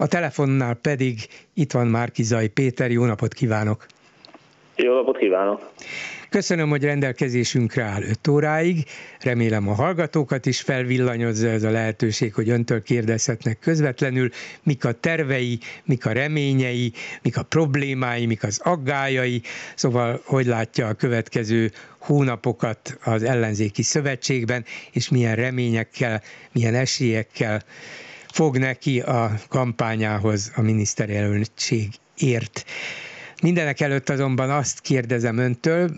a telefonnál pedig itt van Márkizai Péter, jó napot kívánok! Jó napot kívánok! Köszönöm, hogy rendelkezésünkre áll 5 óráig. Remélem a hallgatókat is felvillanyozza ez a lehetőség, hogy öntől kérdezhetnek közvetlenül, mik a tervei, mik a reményei, mik a problémái, mik az aggájai. Szóval, hogy látja a következő hónapokat az ellenzéki szövetségben, és milyen reményekkel, milyen esélyekkel fog neki a kampányához a miniszterjelöltség ért. Mindenek előtt azonban azt kérdezem öntől,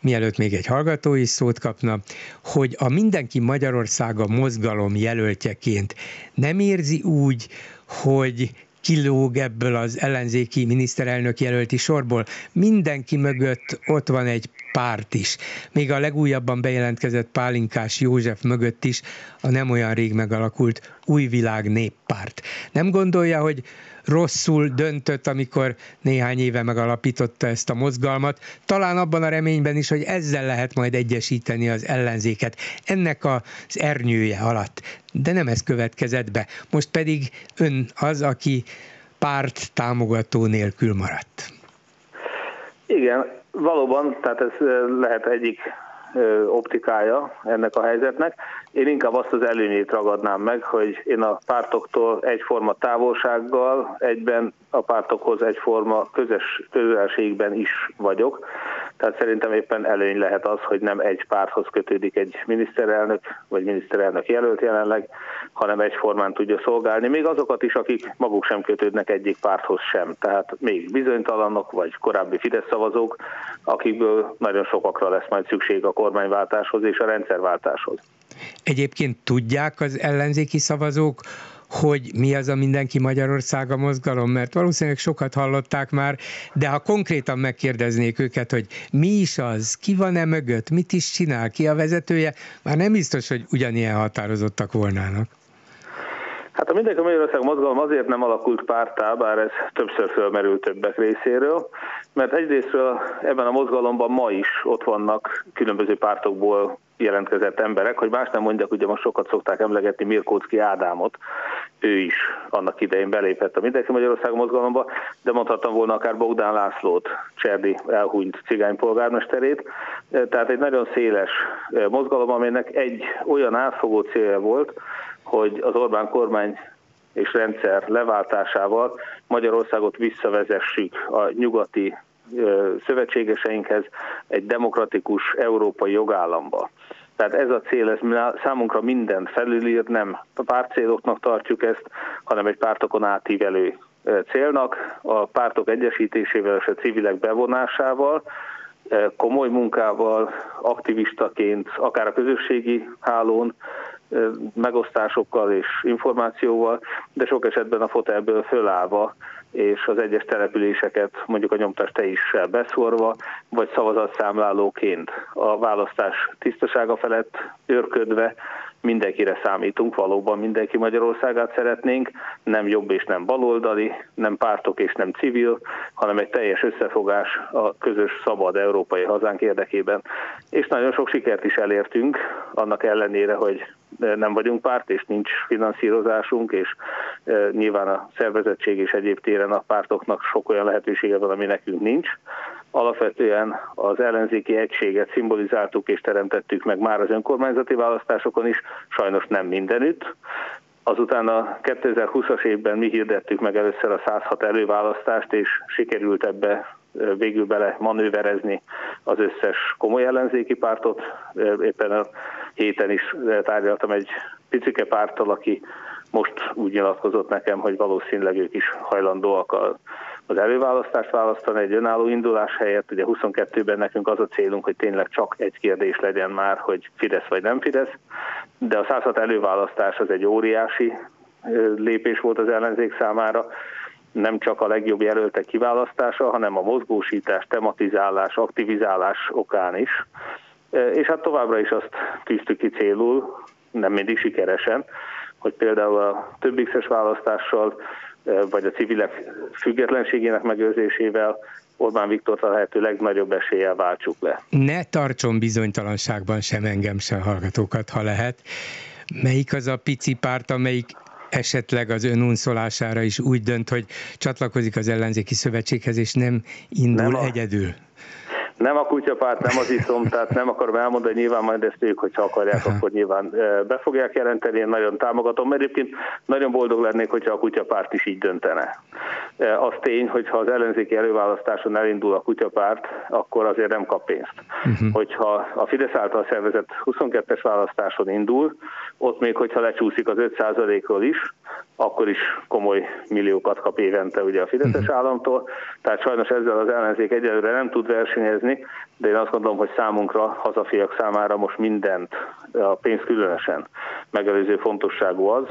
mielőtt még egy hallgató is szót kapna, hogy a Mindenki Magyarországa mozgalom jelöltjeként nem érzi úgy, hogy kilóg ebből az ellenzéki miniszterelnök jelölti sorból. Mindenki mögött ott van egy párt is. Még a legújabban bejelentkezett Pálinkás József mögött is a nem olyan rég megalakult Új Világ Néppárt. Nem gondolja, hogy rosszul döntött, amikor néhány éve megalapította ezt a mozgalmat, talán abban a reményben is, hogy ezzel lehet majd egyesíteni az ellenzéket. Ennek az ernyője alatt. De nem ez következett be. Most pedig ön az, aki párt támogató nélkül maradt. Igen, valóban, tehát ez lehet egyik optikája ennek a helyzetnek. Én inkább azt az előnyét ragadnám meg, hogy én a pártoktól egyforma távolsággal, egyben a pártokhoz egyforma közös közelségben is vagyok. Tehát szerintem éppen előny lehet az, hogy nem egy párthoz kötődik egy miniszterelnök, vagy miniszterelnök jelölt jelenleg, hanem egyformán tudja szolgálni. Még azokat is, akik maguk sem kötődnek egyik párthoz sem. Tehát még bizonytalanok, vagy korábbi Fidesz szavazók, akikből nagyon sokakra lesz majd szükség a kormányváltáshoz és a rendszerváltáshoz. Egyébként tudják az ellenzéki szavazók, hogy mi az a Mindenki Magyarországa mozgalom, mert valószínűleg sokat hallották már, de ha konkrétan megkérdeznék őket, hogy mi is az, ki van-e mögött, mit is csinál, ki a vezetője, már nem biztos, hogy ugyanilyen határozottak volnának. Hát a Mindenki Magyarország mozgalom azért nem alakult pártá, bár ez többször fölmerült többek részéről, mert egyrésztről ebben a mozgalomban ma is ott vannak különböző pártokból jelentkezett emberek, hogy más nem mondjak, ugye most sokat szokták emlegetni Mirkóczki Ádámot, ő is annak idején belépett a Mindenki Magyarország mozgalomba, de mondhattam volna akár Bogdán Lászlót, Cserdi elhunyt cigánypolgármesterét, tehát egy nagyon széles mozgalom, amelynek egy olyan átfogó célja volt, hogy az Orbán kormány és rendszer leváltásával Magyarországot visszavezessük a nyugati szövetségeseinkhez egy demokratikus európai jogállamba. Tehát ez a cél, ez számunkra minden felülír, nem a pártcéloknak tartjuk ezt, hanem egy pártokon átívelő célnak, a pártok egyesítésével és a civilek bevonásával, komoly munkával, aktivistaként, akár a közösségi hálón, megosztásokkal és információval, de sok esetben a fotelből fölállva és az egyes településeket mondjuk a nyomtás teissel beszorva, vagy szavazatszámlálóként. A választás tisztasága felett őrködve mindenkire számítunk, valóban mindenki Magyarországát szeretnénk, nem jobb és nem baloldali, nem pártok és nem civil, hanem egy teljes összefogás a közös szabad európai hazánk érdekében. És nagyon sok sikert is elértünk, annak ellenére, hogy nem vagyunk párt, és nincs finanszírozásunk, és e, nyilván a szervezettség és egyéb téren a pártoknak sok olyan lehetősége van, ami nekünk nincs. Alapvetően az ellenzéki egységet szimbolizáltuk és teremtettük meg már az önkormányzati választásokon is, sajnos nem mindenütt. Azután a 2020-as évben mi hirdettük meg először a 106 előválasztást, és sikerült ebbe végül bele manőverezni az összes komoly ellenzéki pártot. Éppen a héten is tárgyaltam egy picike párttal, aki most úgy nyilatkozott nekem, hogy valószínűleg ők is hajlandóak a az előválasztást választani egy önálló indulás helyett. Ugye 22-ben nekünk az a célunk, hogy tényleg csak egy kérdés legyen már, hogy Fidesz vagy nem Fidesz, de a 106 előválasztás az egy óriási lépés volt az ellenzék számára, nem csak a legjobb jelöltek kiválasztása, hanem a mozgósítás, tematizálás, aktivizálás okán is. És hát továbbra is azt tűztük ki célul, nem mindig sikeresen, hogy például a több x választással, vagy a civilek függetlenségének megőrzésével Orbán Viktor a lehető legnagyobb eséllyel váltsuk le. Ne tartson bizonytalanságban sem engem, sem hallgatókat, ha lehet. Melyik az a pici párt, amelyik esetleg az ön unszolására is úgy dönt, hogy csatlakozik az ellenzéki szövetséghez, és nem indul nem a... egyedül? Nem a kutyapárt, nem az iszom, tehát nem akarom elmondani, nyilván majd ezt ők, hogyha akarják, akkor nyilván be fogják jelenteni, én nagyon támogatom, mert egyébként nagyon boldog lennék, hogyha a kutyapárt is így döntene. Az tény, hogyha az ellenzéki előválasztáson elindul a kutyapárt, akkor azért nem kap pénzt. Uh-huh. Hogyha a Fidesz által szervezett 22-es választáson indul, ott még hogyha lecsúszik az 5%-ról is, akkor is komoly milliókat kap évente ugye a Fideszes uh-huh. államtól, tehát sajnos ezzel az ellenzék egyelőre nem tud versenyezni, de én azt gondolom, hogy számunkra, hazafiak számára most mindent, a pénz különösen megelőző fontosságú az,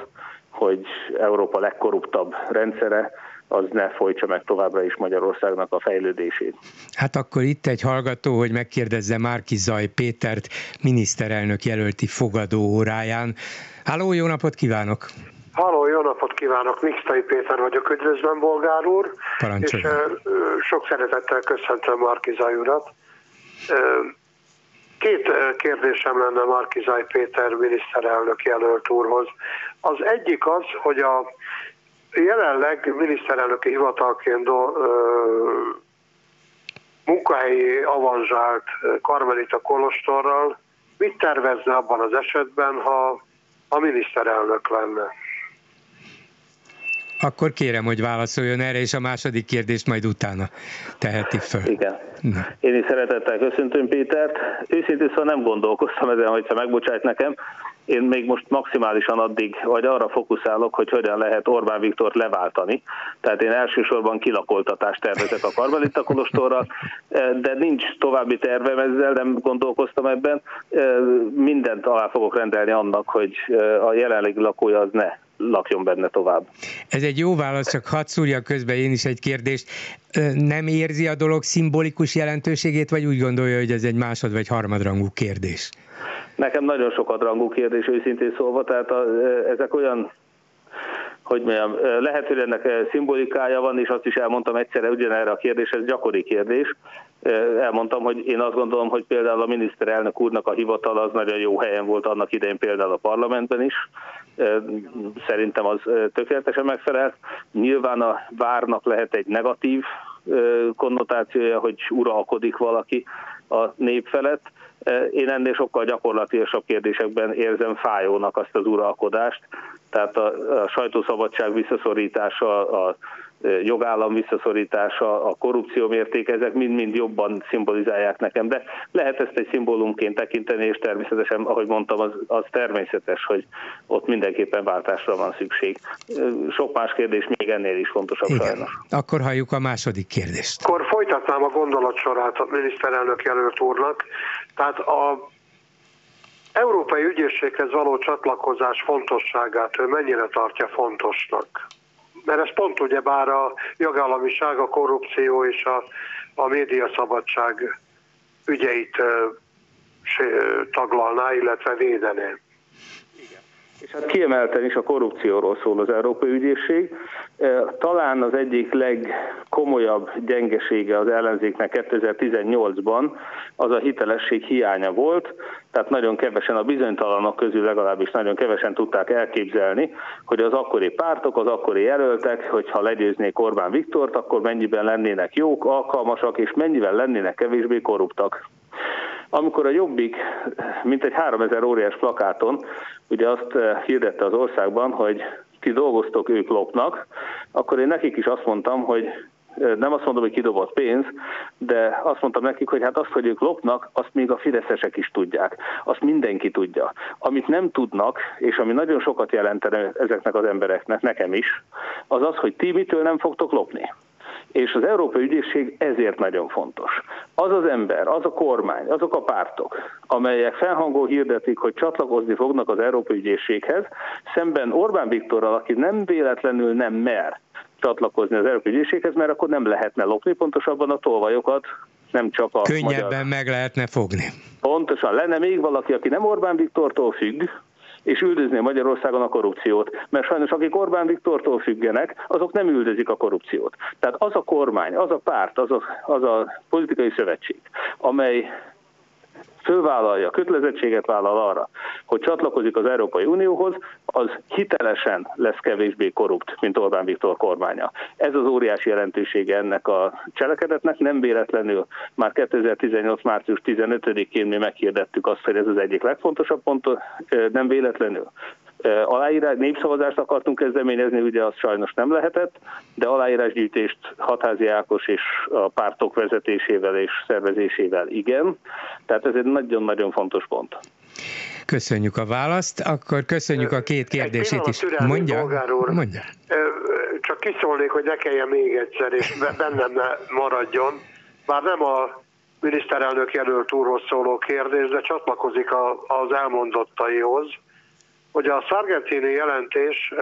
hogy Európa legkorruptabb rendszere, az ne folytsa meg továbbra is Magyarországnak a fejlődését. Hát akkor itt egy hallgató, hogy megkérdezze Márki Zaj Pétert, miniszterelnök jelölti fogadó óráján. Háló, jó napot kívánok! Halló, jó napot kívánok! Nixtai Péter vagyok, üdvözlöm, bolgár úr! Parancsoljon. És uh, sok szeretettel köszöntöm Markizaj urat. Uh, két kérdésem lenne Markizaj Péter miniszterelnök jelölt úrhoz. Az egyik az, hogy a jelenleg miniszterelnöki hivatalként do, uh, munkahelyi avanzsált Karmelita Kolostorral mit tervezne abban az esetben, ha a miniszterelnök lenne? Akkor kérem, hogy válaszoljon erre, és a második kérdést majd utána teheti föl. Igen. Na. Én is szeretettel köszöntöm Pétert. Őszintén szóval nem gondolkoztam ezen, hogyha megbocsájt nekem. Én még most maximálisan addig, vagy arra fókuszálok, hogy hogyan lehet Orbán Viktort leváltani. Tehát én elsősorban kilakoltatást tervezek a Karmelita Kolostorral, de nincs további tervem ezzel, nem gondolkoztam ebben. Mindent alá fogok rendelni annak, hogy a jelenlegi lakója az ne lakjon benne tovább. Ez egy jó válasz, csak hadd szúrja közben én is egy kérdést. Nem érzi a dolog szimbolikus jelentőségét, vagy úgy gondolja, hogy ez egy másod vagy harmadrangú kérdés? Nekem nagyon sokadrangú kérdés, őszintén szólva, tehát a, ezek olyan hogy mondjam, lehet, hogy ennek szimbolikája van, és azt is elmondtam egyszerre ugyanerre a kérdés, ez gyakori kérdés. Elmondtam, hogy én azt gondolom, hogy például a miniszterelnök úrnak a hivatal az nagyon jó helyen volt annak idején például a parlamentben is. Szerintem az tökéletesen megfelelt. Nyilván a várnak lehet egy negatív konnotációja, hogy uralkodik valaki a nép felett. Én ennél sokkal gyakorlatilasabb kérdésekben érzem fájónak azt az uralkodást, tehát a, a sajtószabadság visszaszorítása, a jogállam visszaszorítása, a korrupció mérték, ezek mind-mind jobban szimbolizálják nekem, de lehet ezt egy szimbólumként tekinteni, és természetesen, ahogy mondtam, az, az természetes, hogy ott mindenképpen váltásra van szükség. Sok más kérdés még ennél is fontosabb Igen. sajnos. Akkor halljuk a második kérdést. Akkor folytatnám a gondolatsorát a miniszterelnök jelölt úrnak. Tehát a Európai Ügyészséghez való csatlakozás fontosságát ő mennyire tartja fontosnak? Mert ez pont ugyebár a jogállamiság, a korrupció és a, a médiaszabadság ügyeit taglalná, illetve védené. És hát kiemelten is a korrupcióról szól az Európai Ügyészség. Talán az egyik legkomolyabb gyengesége az ellenzéknek 2018-ban az a hitelesség hiánya volt, tehát nagyon kevesen a bizonytalanok közül legalábbis nagyon kevesen tudták elképzelni, hogy az akkori pártok, az akkori jelöltek, hogyha legyőznék Orbán Viktort, akkor mennyiben lennének jók, alkalmasak, és mennyivel lennének kevésbé korruptak. Amikor a Jobbik, mint egy 3000 óriás plakáton, ugye azt eh, hirdette az országban, hogy ti dolgoztok, ők lopnak, akkor én nekik is azt mondtam, hogy eh, nem azt mondom, hogy kidobott pénz, de azt mondtam nekik, hogy hát azt, hogy ők lopnak, azt még a fideszesek is tudják. Azt mindenki tudja. Amit nem tudnak, és ami nagyon sokat jelentene ezeknek az embereknek, nekem is, az az, hogy ti mitől nem fogtok lopni és az Európai Ügyészség ezért nagyon fontos. Az az ember, az a kormány, azok a pártok, amelyek felhangol hirdetik, hogy csatlakozni fognak az Európai Ügyészséghez, szemben Orbán Viktorral, aki nem véletlenül nem mer csatlakozni az Európai Ügyészséghez, mert akkor nem lehetne lopni, pontosabban a tolvajokat nem csak a Könnyebben magyar... meg lehetne fogni. Pontosan. Lenne még valaki, aki nem Orbán Viktortól függ, és üldözni Magyarországon a korrupciót. Mert sajnos akik Orbán Viktortól függenek, azok nem üldözik a korrupciót. Tehát az a kormány, az a párt, az a, az a politikai szövetség, amely fölvállalja, kötelezettséget vállal arra, hogy csatlakozik az Európai Unióhoz, az hitelesen lesz kevésbé korrupt, mint Orbán Viktor kormánya. Ez az óriási jelentősége ennek a cselekedetnek. Nem véletlenül már 2018. március 15-én mi meghirdettük azt, hogy ez az egyik legfontosabb pont, nem véletlenül aláírás, népszavazást akartunk kezdeményezni, ugye az sajnos nem lehetett, de aláírásgyűjtést Hatházi Ákos és a pártok vezetésével és szervezésével igen. Tehát ez egy nagyon-nagyon fontos pont. Köszönjük a választ, akkor köszönjük a két kérdését is. Mondja, úr. mondja. Csak kiszólnék, hogy ne kelljen még egyszer, és bennem ne maradjon. Bár nem a miniszterelnök jelölt úrhoz szóló kérdés, de csatlakozik az elmondottaihoz hogy a Sargentini jelentés,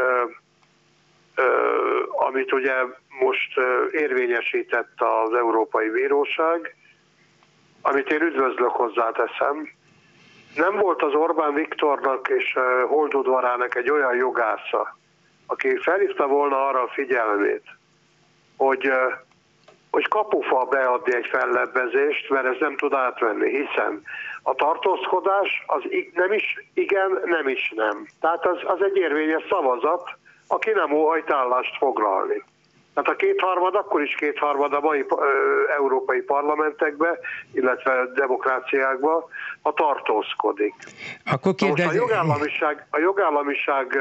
amit ugye most érvényesített az Európai Bíróság, amit én üdvözlök hozzáteszem, nem volt az Orbán Viktornak és Holdudvarának egy olyan jogásza, aki felhívta volna arra a figyelmét, hogy, hogy kapufa beadni egy fellebbezést, mert ez nem tud átvenni, hiszen a tartózkodás az nem is igen, nem is nem. Tehát az, az egy érvényes szavazat, aki nem óhajt állást foglalni. Tehát a kétharmad akkor is kétharmad a mai ö, európai parlamentekbe, illetve demokráciákba, a tartózkodik. Akkor kérdezi... Most a jogállamiság, a jogállamiság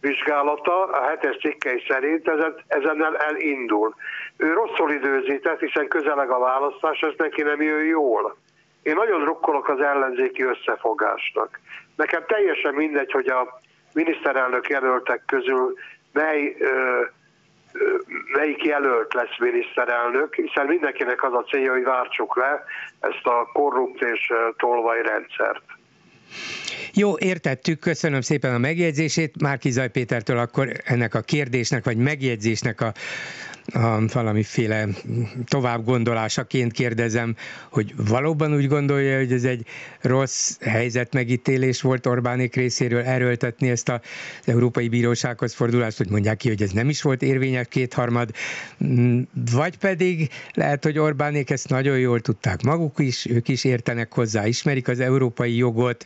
vizsgálata a hetes cikkei szerint ezen, ezennel elindul. Ő rosszul időzített, hiszen közeleg a választás, ez neki nem jön jól. Én nagyon rukkolok az ellenzéki összefogásnak. Nekem teljesen mindegy, hogy a miniszterelnök jelöltek közül mely, ö, ö, melyik jelölt lesz miniszterelnök, hiszen mindenkinek az a célja, hogy vártsuk le ezt a korrupt és tolvaj rendszert. Jó, értettük, köszönöm szépen a megjegyzését. Márki Zaj Pétertől akkor ennek a kérdésnek vagy megjegyzésnek a valamiféle tovább gondolásaként kérdezem, hogy valóban úgy gondolja, hogy ez egy rossz helyzet megítélés volt Orbánék részéről erőltetni ezt az Európai Bírósághoz fordulást, hogy mondják ki, hogy ez nem is volt érvényes kétharmad, vagy pedig lehet, hogy Orbánék ezt nagyon jól tudták maguk is, ők is értenek hozzá, ismerik az európai jogot,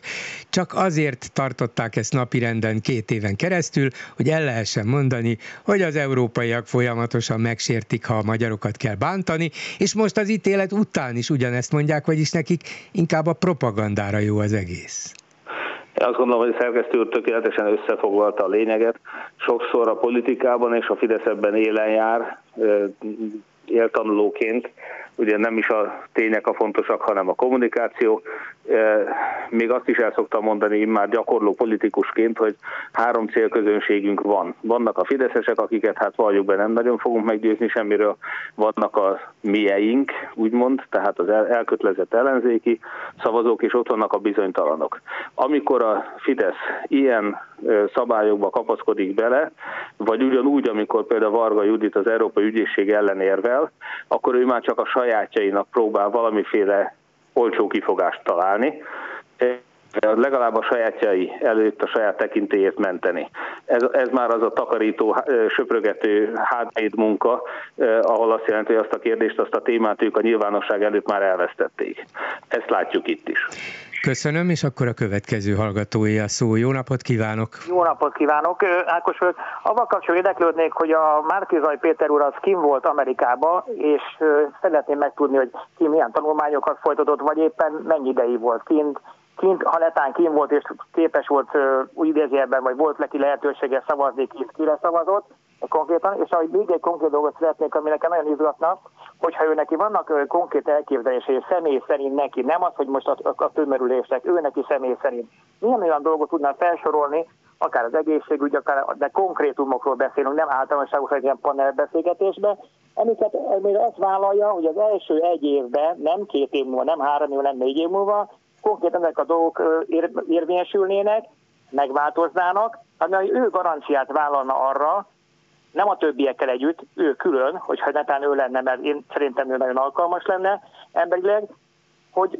csak azért tartották ezt napirenden két éven keresztül, hogy el lehessen mondani, hogy az európaiak folyamatosan megsértik, ha a magyarokat kell bántani, és most az ítélet után is ugyanezt mondják, vagyis nekik inkább a propagandára jó az egész. Én azt gondolom, hogy a szerkesztő úr tökéletesen összefoglalta a lényeget. Sokszor a politikában és a Fidesz ebben élen jár, éltanulóként, ugye nem is a tények a fontosak, hanem a kommunikáció. Még azt is el szoktam mondani, én már gyakorló politikusként, hogy három célközönségünk van. Vannak a fideszesek, akiket hát valljuk be nem nagyon fogunk meggyőzni semmiről, vannak a mieink, úgymond, tehát az elkötelezett ellenzéki szavazók, és ott vannak a bizonytalanok. Amikor a Fidesz ilyen szabályokba kapaszkodik bele, vagy ugyanúgy, amikor például Varga Judit az Európai Ügyészség ellen érvel, akkor ő már csak a sajátjainak próbál valamiféle olcsó kifogást találni, legalább a sajátjai előtt a saját tekintélyét menteni. Ez, ez már az a takarító, söprögető hátvéd munka, ahol azt jelenti, hogy azt a kérdést, azt a témát ők a nyilvánosság előtt már elvesztették. Ezt látjuk itt is. Köszönöm, és akkor a következő hallgatói a szó. Jó napot kívánok! Jó napot kívánok! Ákos vagyok. Avval kapcsolatban érdeklődnék, hogy a Márkizaj Péter úr az kim volt Amerikába, és szeretném megtudni, hogy ki milyen tanulmányokat folytatott, vagy éppen mennyi ideig volt kint, kint, ha netán kint volt, és képes volt úgy idézőjelben, vagy volt neki lehetősége szavazni, kint kire szavazott, konkrétan, és ahogy még egy konkrét dolgot szeretnék, ami nekem nagyon izgatna, hogyha ő neki vannak konkrét elképzelései személy szerint neki, nem az, hogy most a, a tömörülések, ő neki személy szerint, milyen olyan dolgot tudná felsorolni, akár az egészségügy, akár, de konkrétumokról beszélünk, nem általánosságos egy ilyen panelbeszélgetésben, amiket amire azt vállalja, hogy az első egy évben, nem két év múlva, nem három év, nem négy év múlva, konkrétan ezek a dolgok ér, érvényesülnének, megváltoznának, ami ő garanciát vállalna arra, nem a többiekkel együtt, ő külön, hogyha netán ő lenne, mert én szerintem ő nagyon alkalmas lenne emberileg, hogy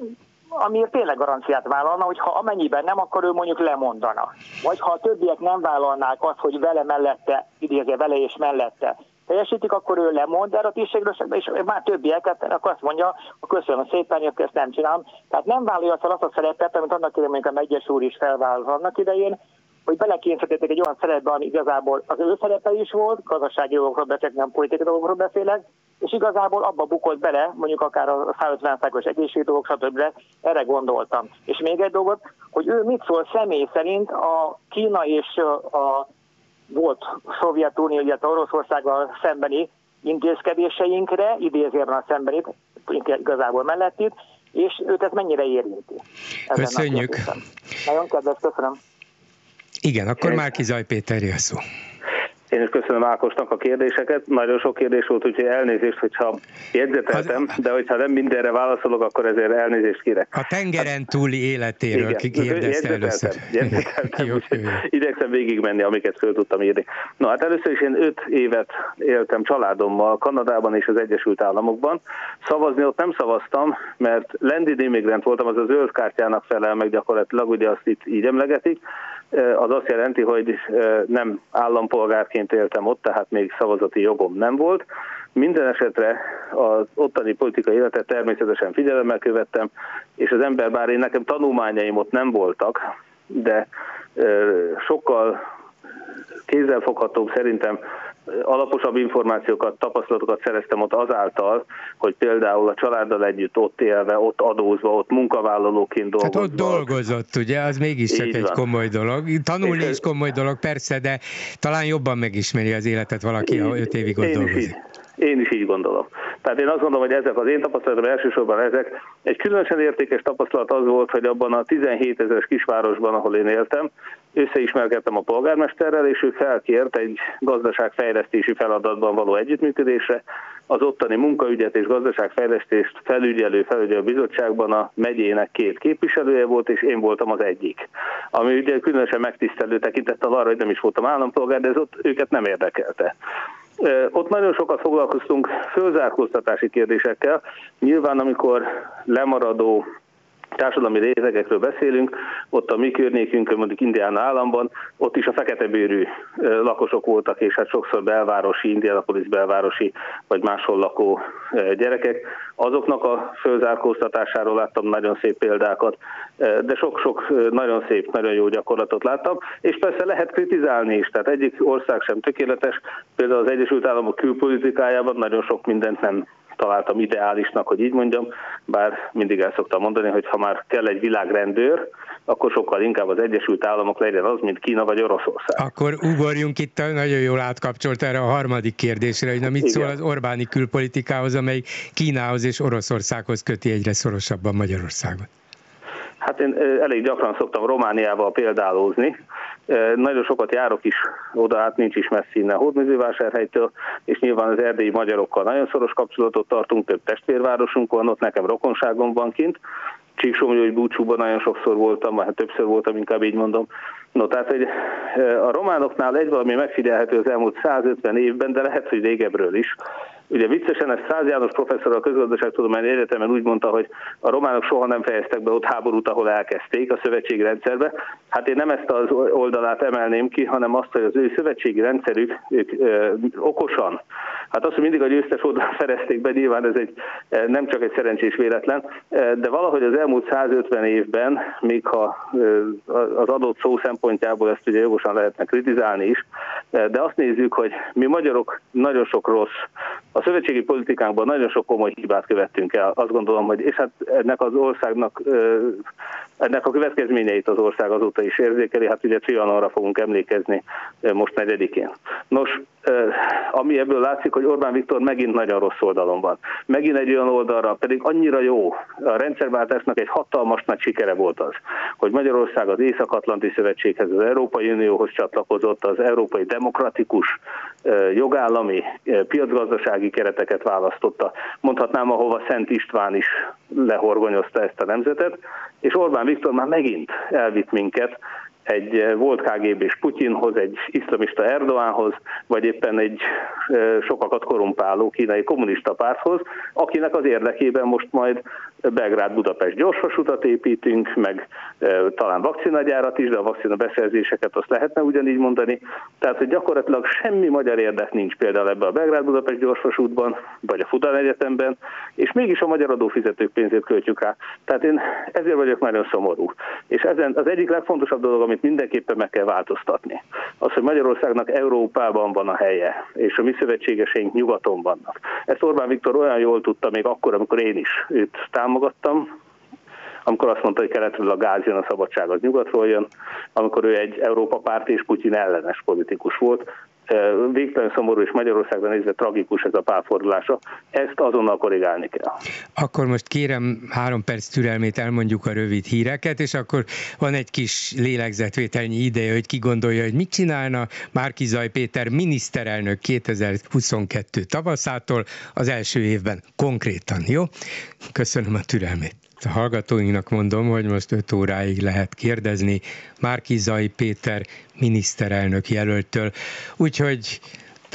amiért tényleg garanciát vállalna, hogy ha amennyiben nem, akkor ő mondjuk lemondana. Vagy ha a többiek nem vállalnák azt, hogy vele mellette, idézze vele és mellette, teljesítik, akkor ő lemond erre a tisztségről, és már többieket, akkor azt mondja, a köszönöm szépen, hogy ezt nem csinálom. Tehát nem vállalja fel azt a szerepet, amit annak idején a Megyes úr is felvállal annak idején, hogy belekényszerítették egy olyan szerepbe, ami igazából az ő szerepe is volt, gazdasági dolgokról beszélek, nem politikai dolgokról beszélek, és igazából abba bukott bele, mondjuk akár a 150 os egészségügyi dolgok, stb. Erre gondoltam. És még egy dolgot, hogy ő mit szól személy szerint a Kína és a volt Szovjetunió, illetve Oroszországgal szembeni intézkedéseinkre, idézőben a szembenit, igazából mellettit, és őt ez mennyire érinti. Köszönjük. Nagyon kedves, köszönöm. Igen, akkor már Kizaj Péter szó. Én is köszönöm Ákosnak a kérdéseket. Nagyon sok kérdés volt, úgyhogy elnézést, hogyha jegyzeteltem, de hogyha nem mindenre válaszolok, akkor ezért elnézést kérek. A tengeren túli életéről kérdezte először. Jegyzeteltem, jó, jó. Igyekszem végigmenni, amiket föl tudtam írni. Na hát először is én öt évet éltem családommal Kanadában és az Egyesült Államokban. Szavazni ott nem szavaztam, mert landed immigrant voltam, az a zöld kártyának felel meg gyakorlatilag, ugye azt itt így emlegetik az azt jelenti, hogy nem állampolgárként éltem ott, tehát még szavazati jogom nem volt. Minden esetre az ottani politikai életet természetesen figyelemmel követtem, és az ember, bár én nekem tanulmányaim ott nem voltak, de sokkal kézzelfoghatóbb szerintem alaposabb információkat, tapasztalatokat szereztem ott azáltal, hogy például a családdal együtt ott élve, ott adózva, ott munkavállalóként dolgozva. Hát ott dolgozott, ugye, az mégiscsak egy komoly dolog. Tanulni és is komoly dolog, persze, de talán jobban megismeri az életet valaki, ha öt évig ott dolgozik. Én is így gondolom. Tehát én azt gondolom, hogy ezek az én tapasztalatom elsősorban ezek. Egy különösen értékes tapasztalat az volt, hogy abban a 17 ezeres kisvárosban, ahol én éltem, összeismerkedtem a polgármesterrel, és ő felkért egy gazdaságfejlesztési feladatban való együttműködésre. Az ottani munkaügyet és gazdaságfejlesztést felügyelő felügyelő bizottságban a megyének két képviselője volt, és én voltam az egyik. Ami ugye különösen megtisztelő tekintettel arra, hogy nem is voltam állampolgár, de ez ott őket nem érdekelte. Ott nagyon sokat foglalkoztunk fölzárkóztatási kérdésekkel. Nyilván, amikor lemaradó társadalmi rétegekről beszélünk, ott a mi környékünkön, mondjuk Indiana államban, ott is a feketebőrű lakosok voltak, és hát sokszor belvárosi, Indianapolis belvárosi, vagy máshol lakó gyerekek. Azoknak a fölzárkóztatásáról láttam nagyon szép példákat, de sok-sok nagyon szép, nagyon jó gyakorlatot láttam, és persze lehet kritizálni is, tehát egyik ország sem tökéletes, például az Egyesült Államok külpolitikájában nagyon sok mindent nem találtam ideálisnak, hogy így mondjam, bár mindig el szoktam mondani, hogy ha már kell egy világrendőr, akkor sokkal inkább az Egyesült Államok legyen az, mint Kína vagy Oroszország. Akkor ugorjunk itt, nagyon jól átkapcsolt erre a harmadik kérdésre, hogy na mit Igen. szól az Orbáni külpolitikához, amely Kínához és Oroszországhoz köti egyre szorosabban Magyarországot. Hát én elég gyakran szoktam Romániával példálózni, nagyon sokat járok is oda, hát nincs is messzi innen Hódműzővásárhelytől, és nyilván az erdélyi magyarokkal nagyon szoros kapcsolatot tartunk, több testvérvárosunk van, ott nekem rokonságom van kint, Csíksomlói búcsúban nagyon sokszor voltam, hát többször voltam, inkább így mondom. No, tehát hogy a románoknál egy valami megfigyelhető az elmúlt 150 évben, de lehet, hogy régebről is, Ugye viccesen ez Száz János professzor a közgazdaságtudományi egyetemen úgy mondta, hogy a románok soha nem fejeztek be ott háborút, ahol elkezdték a szövetségi rendszerbe. Hát én nem ezt az oldalát emelném ki, hanem azt, hogy az ő szövetségi rendszerük ők ö, okosan, hát azt, hogy mindig a győztes oldalát szerezték be, nyilván ez egy, nem csak egy szerencsés véletlen, de valahogy az elmúlt 150 évben, még ha az adott szó szempontjából ezt ugye jogosan lehetne kritizálni is, de azt nézzük, hogy mi magyarok nagyon sok rossz a szövetségi politikánkban nagyon sok komoly hibát követtünk el, azt gondolom, hogy és hát ennek az országnak, ennek a következményeit az ország azóta is érzékeli, hát ugye Trianonra fogunk emlékezni most negyedikén. Nos, ami ebből látszik, hogy Orbán Viktor megint nagyon rossz oldalon van. Megint egy olyan oldalra, pedig annyira jó. A rendszerváltásnak egy hatalmas nagy sikere volt az, hogy Magyarország az Észak-Atlanti Szövetséghez, az Európai Unióhoz csatlakozott, az európai demokratikus, jogállami, piacgazdasági kereteket választotta. Mondhatnám, ahova Szent István is lehorgonyozta ezt a nemzetet, és Orbán Viktor már megint elvitt minket egy eh, volt KGB-s Putyinhoz, egy iszlamista Erdoánhoz, vagy éppen egy eh, sokakat korumpáló kínai kommunista párthoz, akinek az érdekében most majd Belgrád-Budapest gyorsvasutat építünk, meg talán vakcinagyárat is, de a vakcina beszerzéseket azt lehetne ugyanígy mondani. Tehát, hogy gyakorlatilag semmi magyar érdek nincs például ebbe a Belgrád-Budapest gyorsvasútban, vagy a Fudan Egyetemben, és mégis a magyar adófizetők pénzét költjük rá. Tehát én ezért vagyok nagyon szomorú. És ezen az egyik legfontosabb dolog, amit mindenképpen meg kell változtatni, az, hogy Magyarországnak Európában van a helye, és a mi szövetségeseink nyugaton vannak. Ezt Orbán Viktor olyan jól tudta még akkor, amikor én is őt támogattam, amikor azt mondta, hogy keletről a gáz jön, a szabadság az nyugatról jön, amikor ő egy Európa párt és Putyin ellenes politikus volt, végtelen szomorú és Magyarországra nézve tragikus ez a párfordulása. Ezt azonnal korrigálni kell. Akkor most kérem három perc türelmét elmondjuk a rövid híreket, és akkor van egy kis lélegzetvételnyi ideje, hogy ki gondolja, hogy mit csinálna Márki Zaj Péter miniszterelnök 2022 tavaszától az első évben konkrétan, jó? Köszönöm a türelmét. A hallgatóinknak mondom, hogy most 5 óráig lehet kérdezni Márkizai Péter miniszterelnök jelöltől, úgyhogy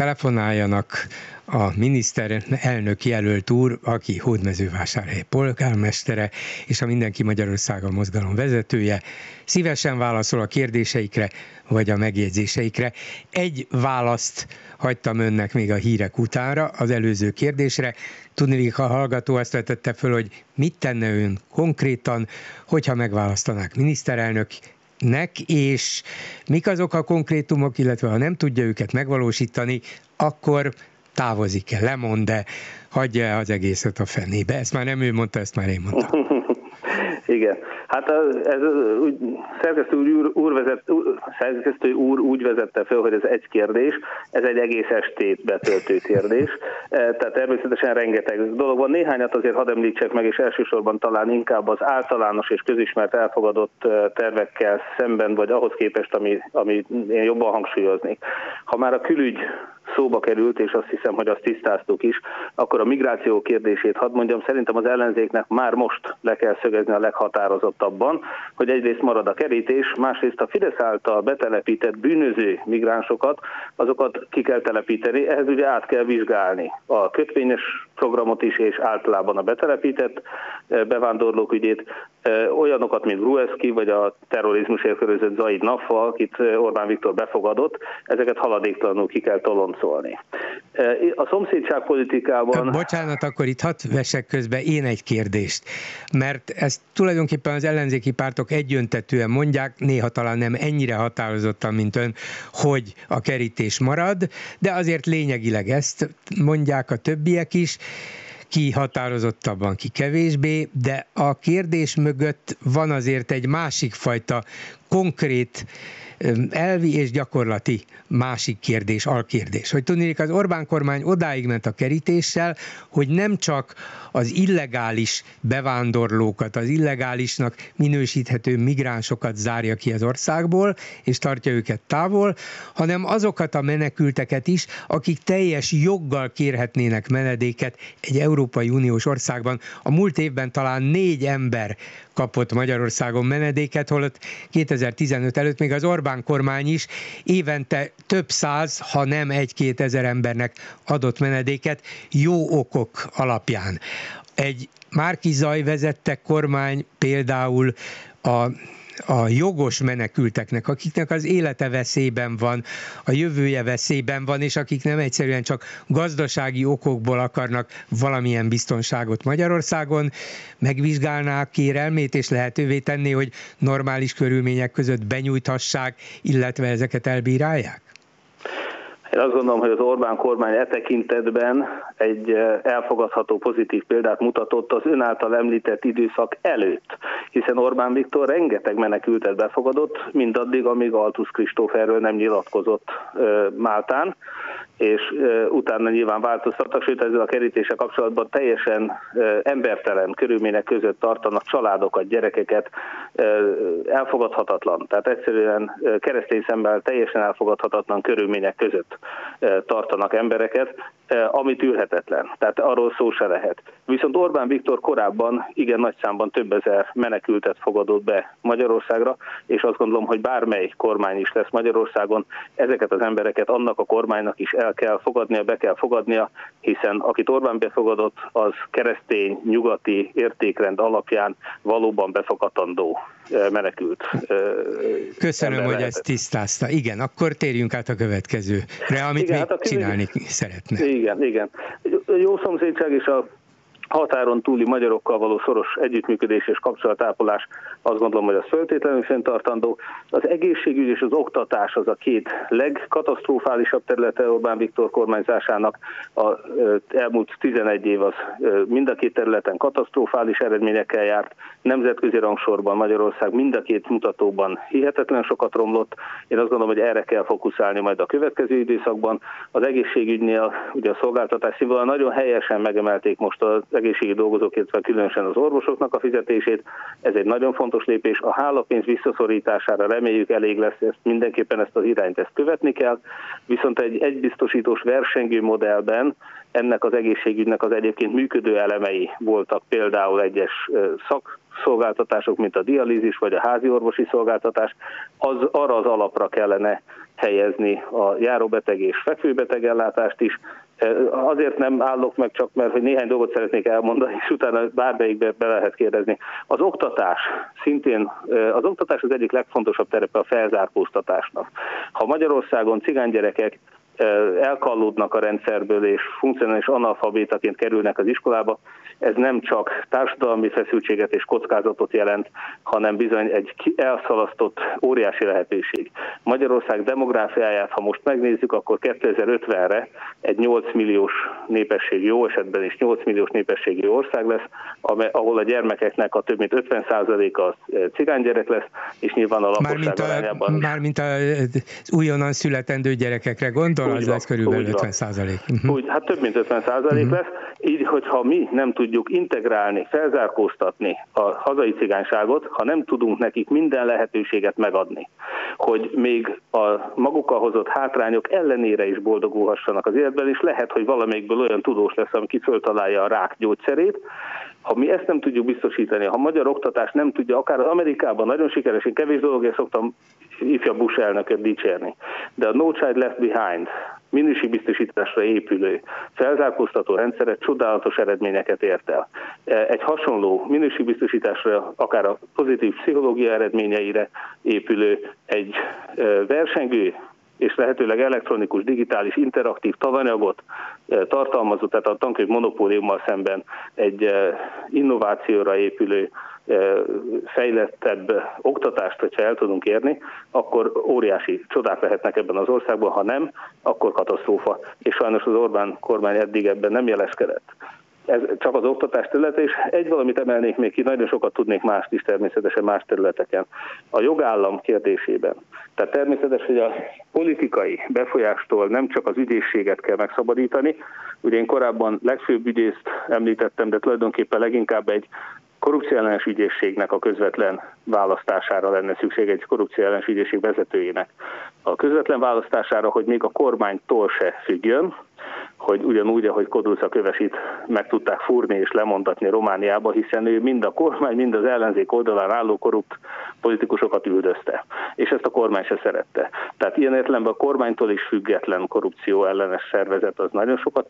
telefonáljanak a miniszterelnök jelölt úr, aki Hódmezővásárhely polgármestere, és a Mindenki Magyarországon mozgalom vezetője, szívesen válaszol a kérdéseikre, vagy a megjegyzéseikre. Egy választ hagytam önnek még a hírek utára az előző kérdésre. Tudni, a hallgató azt vetette föl, hogy mit tenne ön konkrétan, hogyha megválasztanák miniszterelnök nek, és mik azok a konkrétumok, illetve ha nem tudja őket megvalósítani, akkor távozik-e, lemond-e, hagyja az egészet a fenébe. Ezt már nem ő mondta, ezt már én mondtam. Igen. Hát ez úgy, szerkesztő úr, úr, vezet, szerkesztő úr úgy vezette fel, hogy ez egy kérdés, ez egy egész estét betöltő kérdés. E, tehát természetesen rengeteg dolog van. Néhányat azért hadd említsek meg, és elsősorban talán inkább az általános és közismert elfogadott e, tervekkel szemben, vagy ahhoz képest, ami, ami én jobban hangsúlyoznék. Ha már a külügy szóba került, és azt hiszem, hogy azt tisztáztuk is, akkor a migráció kérdését hadd mondjam, szerintem az ellenzéknek már most le kell szögezni a leghatározottabban, hogy egyrészt marad a kerítés, másrészt a Fidesz által betelepített bűnöző migránsokat, azokat ki kell telepíteni, ehhez ugye át kell vizsgálni. A kötvényes programot is, és általában a betelepített eh, bevándorlók ügyét, olyanokat, mint Gruevski, vagy a terrorizmusért körözött Zaid Nafa, akit Orbán Viktor befogadott, ezeket haladéktalanul ki kell toloncolni. A szomszédságpolitikában... Bocsánat, akkor itt hadd vesek közbe én egy kérdést, mert ezt tulajdonképpen az ellenzéki pártok egyöntetően mondják, néha talán nem ennyire határozottan, mint ön, hogy a kerítés marad, de azért lényegileg ezt mondják a többiek is, ki határozottabban, ki kevésbé, de a kérdés mögött van azért egy másik fajta konkrét elvi és gyakorlati másik kérdés, alkérdés. Hogy tudnék, az Orbán kormány odáig ment a kerítéssel, hogy nem csak az illegális bevándorlókat, az illegálisnak minősíthető migránsokat zárja ki az országból, és tartja őket távol, hanem azokat a menekülteket is, akik teljes joggal kérhetnének menedéket egy Európai Uniós országban. A múlt évben talán négy ember kapott Magyarországon menedéket, holott 2015 előtt még az Orbán kormány is évente több száz, ha nem egy-két ezer embernek adott menedéket jó okok alapján. Egy Márki Zaj vezette kormány például a a jogos menekülteknek, akiknek az élete veszélyben van, a jövője veszélyben van, és akik nem egyszerűen csak gazdasági okokból akarnak valamilyen biztonságot Magyarországon, megvizsgálnák kérelmét, és lehetővé tenni, hogy normális körülmények között benyújthassák, illetve ezeket elbírálják? Én azt gondolom, hogy az Orbán kormány e tekintetben egy eh, elfogadható pozitív példát mutatott az ön által említett időszak előtt, hiszen Orbán Viktor rengeteg menekültet befogadott, mindaddig, amíg Altusz Kristóf erről nem nyilatkozott eh, Máltán, és utána nyilván változtattak, sőt ezzel a kerítése kapcsolatban teljesen embertelen körülmények között tartanak családokat, gyerekeket, elfogadhatatlan, tehát egyszerűen keresztény szemben teljesen elfogadhatatlan körülmények között tartanak embereket. Ami tűrhetetlen. Tehát arról szó se lehet. Viszont Orbán Viktor korábban igen nagy számban több ezer menekültet fogadott be Magyarországra, és azt gondolom, hogy bármely kormány is lesz Magyarországon, ezeket az embereket annak a kormánynak is el kell fogadnia, be kell fogadnia, hiszen akit Orbán befogadott, az keresztény, nyugati értékrend alapján valóban befogadandó menekült. Köszönöm, hogy lehet. ezt tisztázta. Igen, akkor térjünk át a következőre, amit igen, még hát csinálni szeretne. Igen, igen. Jó szomszédság és a határon túli magyarokkal való szoros együttműködés és kapcsolatápolás, azt gondolom, hogy az föltétlenül fenntartandó. Az egészségügy és az oktatás az a két legkatasztrofálisabb területe Orbán Viktor kormányzásának. A elmúlt 11 év az mind a két területen katasztrofális eredményekkel járt. Nemzetközi rangsorban Magyarország mind a két mutatóban hihetetlen sokat romlott. Én azt gondolom, hogy erre kell fókuszálni majd a következő időszakban. Az egészségügynél ugye a szolgáltatás színvonal nagyon helyesen megemelték most az egészségi dolgozók, illetve különösen az orvosoknak a fizetését. Ez egy nagyon fontos lépés. A hálapénz visszaszorítására reméljük elég lesz, ezt mindenképpen ezt az irányt ezt követni kell. Viszont egy egybiztosítós versengő modellben ennek az egészségügynek az egyébként működő elemei voltak például egyes szak szolgáltatások, mint a dialízis vagy a házi orvosi szolgáltatás, az arra az alapra kellene helyezni a járóbeteg és fekvőbeteg ellátást is, Azért nem állok meg csak, mert hogy néhány dolgot szeretnék elmondani, és utána bármelyikbe be lehet kérdezni. Az oktatás szintén, az oktatás az egyik legfontosabb terepe a felzárkóztatásnak. Ha Magyarországon cigánygyerekek elkallódnak a rendszerből, és funkcionális analfabétaként kerülnek az iskolába, ez nem csak társadalmi feszültséget és kockázatot jelent, hanem bizony egy elszalasztott óriási lehetőség. Magyarország demográfiáját, ha most megnézzük, akkor 2050-re egy 8 milliós népesség, jó esetben is 8 milliós népességi ország lesz, ahol a gyermekeknek a több mint 50%-a az cigánygyerek lesz, és nyilván a lakosság arányában... Mármint az újonnan születendő gyerekekre gondol? Úgy az van, lesz körülbelül 50 százalék. Uh-huh. Úgy, hát több mint 50 százalék uh-huh. lesz. Így, hogyha mi nem tudjuk integrálni, felzárkóztatni a hazai cigányságot, ha nem tudunk nekik minden lehetőséget megadni, hogy még a magukkal hozott hátrányok ellenére is boldogulhassanak az életben, és lehet, hogy valamelyikből olyan tudós lesz, ami kiföltalálja a rák gyógyszerét, ha mi ezt nem tudjuk biztosítani, ha a magyar oktatás nem tudja, akár az Amerikában nagyon sikeres, én kevés dologért szoktam ifja Bush elnököt dicsérni, de a No Child Left Behind minőségbiztosításra épülő felzárkóztató rendszere csodálatos eredményeket ért el. Egy hasonló minőségbiztosításra, akár a pozitív pszichológia eredményeire épülő, egy versengő és lehetőleg elektronikus, digitális, interaktív tananyagot tartalmazó, tehát a tankönyv monopóliummal szemben egy innovációra épülő fejlettebb oktatást, hogyha el tudunk érni, akkor óriási csodák lehetnek ebben az országban, ha nem, akkor katasztrófa. És sajnos az Orbán kormány eddig ebben nem jeleskedett ez csak az oktatás területe, és egy valamit emelnék még ki, nagyon sokat tudnék mást is természetesen más területeken. A jogállam kérdésében. Tehát természetes, hogy a politikai befolyástól nem csak az ügyészséget kell megszabadítani. Ugye én korábban legfőbb ügyészt említettem, de tulajdonképpen leginkább egy korrupcióellenes ügyészségnek a közvetlen választására lenne szükség egy korrupcióellenes ügyészség vezetőjének. A közvetlen választására, hogy még a kormánytól se függjön, hogy ugyanúgy, ahogy Kodulca kövesit meg tudták fúrni és lemondatni Romániába, hiszen ő mind a kormány, mind az ellenzék oldalán álló korrupt politikusokat üldözte. És ezt a kormány se szerette. Tehát ilyen értelemben a kormánytól is független korrupció ellenes szervezet az nagyon sokat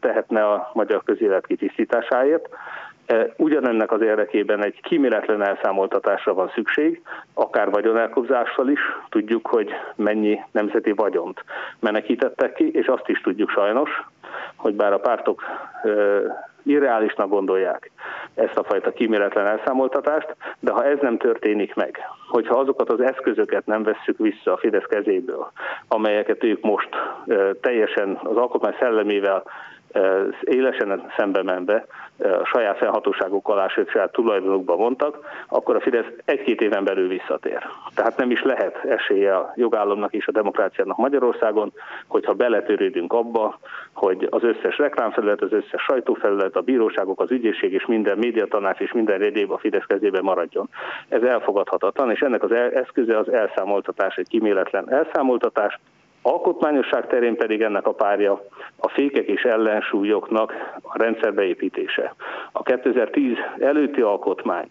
tehetne a magyar közélet kitisztításáért. E, ugyanennek az érdekében egy kíméletlen elszámoltatásra van szükség, akár vagyonelkobzással is. Tudjuk, hogy mennyi nemzeti vagyont menekítettek ki, és azt is tudjuk sajnos, hogy bár a pártok e, irreálisnak gondolják ezt a fajta kíméletlen elszámoltatást, de ha ez nem történik meg, hogyha azokat az eszközöket nem vesszük vissza a Fidesz kezéből, amelyeket ők most e, teljesen az alkotmány szellemével élesen szembe menve a saját felhatóságok alá, sőt saját tulajdonokba vontak, akkor a Fidesz egy-két éven belül visszatér. Tehát nem is lehet esélye a jogállamnak és a demokráciának Magyarországon, hogyha beletörődünk abba, hogy az összes reklámfelület, az összes sajtófelület, a bíróságok, az ügyészség és minden médiatanács és minden egyéb a Fidesz kezében maradjon. Ez elfogadhatatlan, és ennek az eszköze az elszámoltatás, egy kíméletlen elszámoltatás, Alkotmányosság terén pedig ennek a párja a fékek és ellensúlyoknak a rendszerbeépítése. A 2010 előtti alkotmány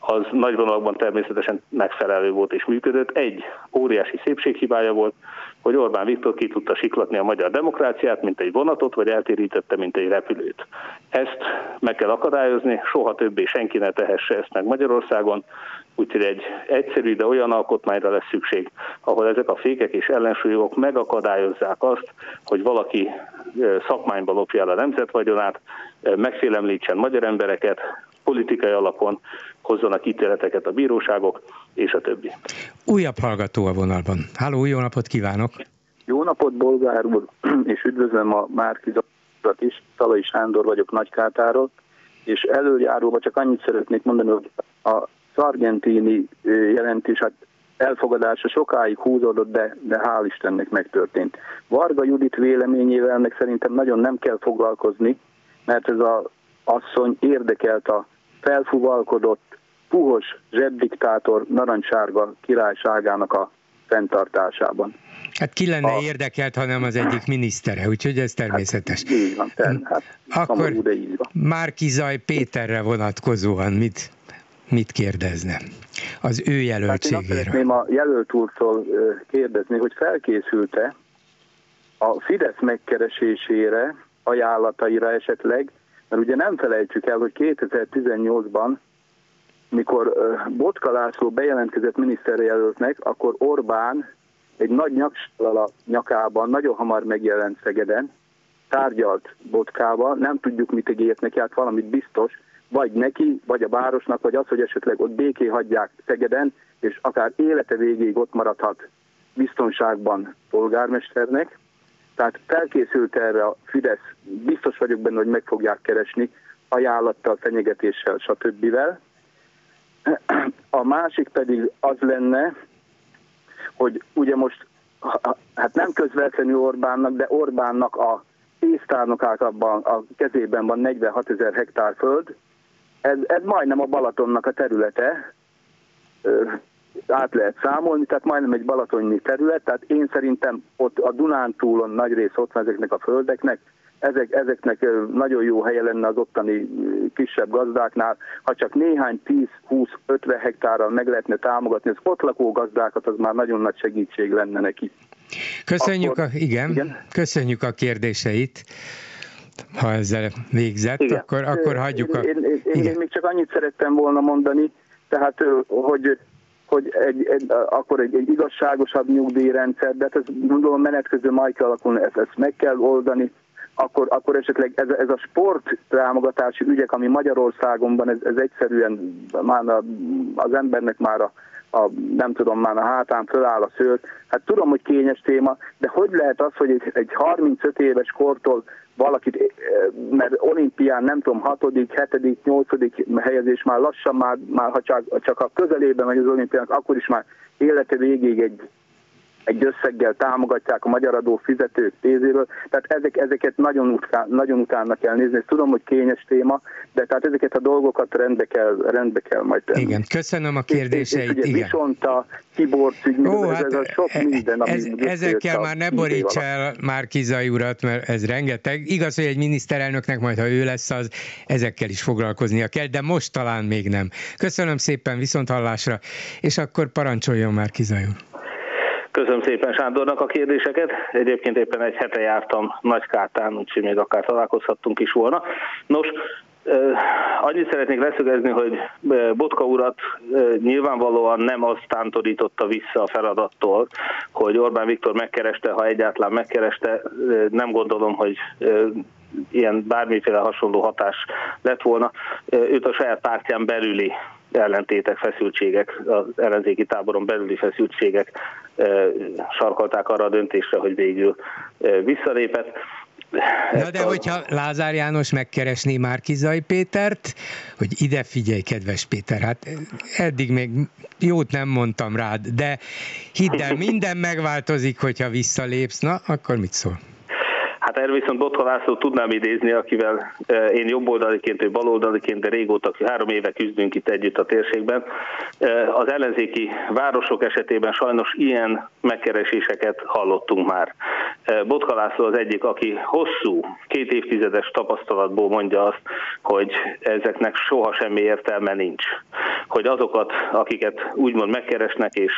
az nagy vonalakban természetesen megfelelő volt és működött. Egy óriási szépséghibája volt, hogy Orbán Viktor ki tudta siklatni a magyar demokráciát, mint egy vonatot, vagy eltérítette, mint egy repülőt. Ezt meg kell akadályozni, soha többé senki ne tehesse ezt meg Magyarországon, úgyhogy egy egyszerű, de olyan alkotmányra lesz szükség, ahol ezek a fékek és ellensúlyok megakadályozzák azt, hogy valaki szakmányba lopja el a nemzetvagyonát, megfélemlítsen magyar embereket, politikai alapon hozzanak ítéleteket a bíróságok, és a többi. Újabb hallgató a vonalban. Háló, jó napot kívánok! Jó napot, Bolgár úr, és üdvözlöm a Márkizat is. Talai Sándor vagyok Nagykátáról, és előjáróban csak annyit szeretnék mondani, hogy a Sargentini jelentés, hát elfogadása sokáig húzódott, de, de hál' Istennek megtörtént. Varga Judit véleményével meg szerintem nagyon nem kell foglalkozni, mert ez az asszony érdekelt a felfuvalkodott, puhos zsebdiktátor narancsárga királyságának a fenntartásában. Hát ki lenne a... érdekelt, hanem az egyik minisztere, úgyhogy ez természetes. Hát, így van, hát, Akkor szomorú, de így van. Márki Zaj Péterre vonatkozóan mit, mit kérdezne az ő jelöltségéről? Hát én a jelölt úrtól kérdezni, hogy felkészülte a Fidesz megkeresésére, ajánlataira esetleg, mert ugye nem felejtsük el, hogy 2018-ban mikor Botka László bejelentkezett miniszterjelöltnek, akkor Orbán egy nagy nyaksallal a nyakában nagyon hamar megjelent Szegeden, tárgyalt Botkával, nem tudjuk mit ígért neki, hát valamit biztos, vagy neki, vagy a városnak, vagy az, hogy esetleg ott béké hagyják Szegeden, és akár élete végéig ott maradhat biztonságban polgármesternek. Tehát felkészült erre a Fidesz, biztos vagyok benne, hogy meg fogják keresni ajánlattal, fenyegetéssel, stb. A másik pedig az lenne, hogy ugye most, hát nem közvetlenül Orbánnak, de Orbánnak a pénztárnokában a kezében van 46 ezer hektár föld, ez, ez majdnem a Balatonnak a területe, át lehet számolni, tehát majdnem egy balatoni terület, tehát én szerintem ott a Dunántúlon nagy rész ott van ezeknek a földeknek, ezek, ezeknek nagyon jó helye lenne az ottani kisebb gazdáknál, ha csak néhány 10-20-50 hektárral meg lehetne támogatni az ott lakó gazdákat, az már nagyon nagy segítség lenne neki. Köszönjük, Akkor, a, igen, igen, köszönjük a kérdéseit ha ezzel végzett, igen. akkor, akkor hagyjuk a... Én, én, én, én még csak annyit szerettem volna mondani, tehát, hogy hogy egy, egy, akkor egy, egy igazságosabb nyugdíjrendszer, de hát ez gondolom menet közben majd kell alakulni, ezt, ezt meg kell oldani, akkor, akkor esetleg ez, ez a sport támogatási ügyek, ami Magyarországon van, ez, ez egyszerűen már a, az embernek már a, a, nem tudom, már a hátán föláll a szőr. Hát tudom, hogy kényes téma, de hogy lehet az, hogy egy, egy 35 éves kortól valakit, eh, mert olimpián nem tudom, 6., 7., 8. helyezés már lassan, már, már ha csak, csak a közelében megy az olimpiának, akkor is már élete végéig egy egy összeggel támogatják a magyar adó fizetők pénzéről, tehát ezek, ezeket nagyon, után, nagyon utána kell nézni. Ezt tudom, hogy kényes téma, de tehát ezeket a dolgokat rendbe kell, rendbe kell majd tenni. Igen, köszönöm a kérdéseit. És, és ugye igen. viszont a Tiborc ügy, Ó, ez, hát ez a sok e- minden, ez, Ezekkel már ne boríts el már Kizai urat, mert ez rengeteg. Igaz, hogy egy miniszterelnöknek majd, ha ő lesz az, ezekkel is foglalkoznia kell, de most talán még nem. Köszönöm szépen, viszont hallásra, és akkor parancsoljon már Kizai úr. Köszönöm szépen Sándornak a kérdéseket. Egyébként éppen egy hete jártam Nagykátán, úgyhogy még akár találkozhattunk is volna. Nos, Annyit szeretnék leszögezni, hogy Botka urat nyilvánvalóan nem azt tántorította vissza a feladattól, hogy Orbán Viktor megkereste, ha egyáltalán megkereste, nem gondolom, hogy ilyen bármiféle hasonló hatás lett volna. Őt a saját pártján belüli ellentétek, feszültségek, az ellenzéki táboron belüli feszültségek sarkalták arra a döntésre, hogy végül visszalépett. Na de hogyha Lázár János megkeresné már Kizaj Pétert, hogy ide figyelj, kedves Péter, hát eddig még jót nem mondtam rád, de hidd el, minden megváltozik, hogyha visszalépsz, na, akkor mit szól? Hát erre viszont Botha László tudnám idézni, akivel e, én jobboldaliként, ő baloldaliként, de régóta három éve küzdünk itt együtt a térségben. E, az ellenzéki városok esetében sajnos ilyen megkereséseket hallottunk már. E, Botka László az egyik, aki hosszú, két évtizedes tapasztalatból mondja azt, hogy ezeknek soha semmi értelme nincs. Hogy azokat, akiket úgymond megkeresnek és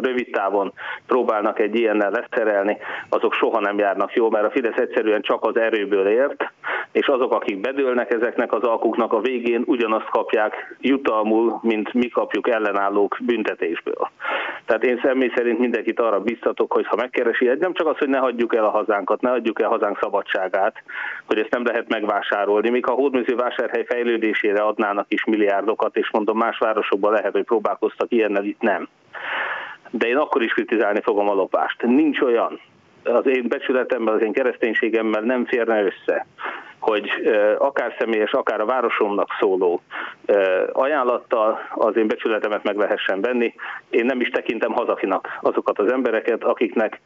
rövid távon próbálnak egy ilyennel leszerelni, azok soha nem járnak jól, mert a Fidesz egyszerűen csak az erőből ért, és azok, akik bedőlnek ezeknek az alkuknak a végén ugyanazt kapják jutalmul, mint mi kapjuk ellenállók büntetésből. Tehát én személy szerint mindenkit arra biztatok, hogy ha megkeresi, nem csak az, hogy ne hagyjuk el a hazánkat, ne hagyjuk el hazánk szabadságát, hogy ezt nem lehet megvásárolni, még a hódműző vásárhely fejlődésére adnának is milliárdokat, és mondom, más városokban lehet, hogy próbálkoztak ilyennel, itt nem. De én akkor is kritizálni fogom a lopást. Nincs olyan, az én becsületemmel, az én kereszténységemmel nem férne össze, hogy akár személyes, akár a városomnak szóló ajánlattal az én becsületemet meg lehessen venni. Én nem is tekintem hazafinak azokat az embereket, akiknek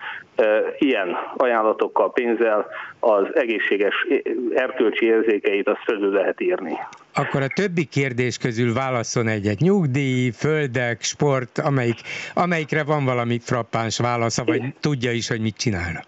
ilyen ajánlatokkal, pénzzel az egészséges erkölcsi érzékeit azt fölül lehet írni. Akkor a többi kérdés közül válaszol egyet. Nyugdíj, földek, sport, amelyik, amelyikre van valami frappáns válasza, vagy tudja is, hogy mit csinálna.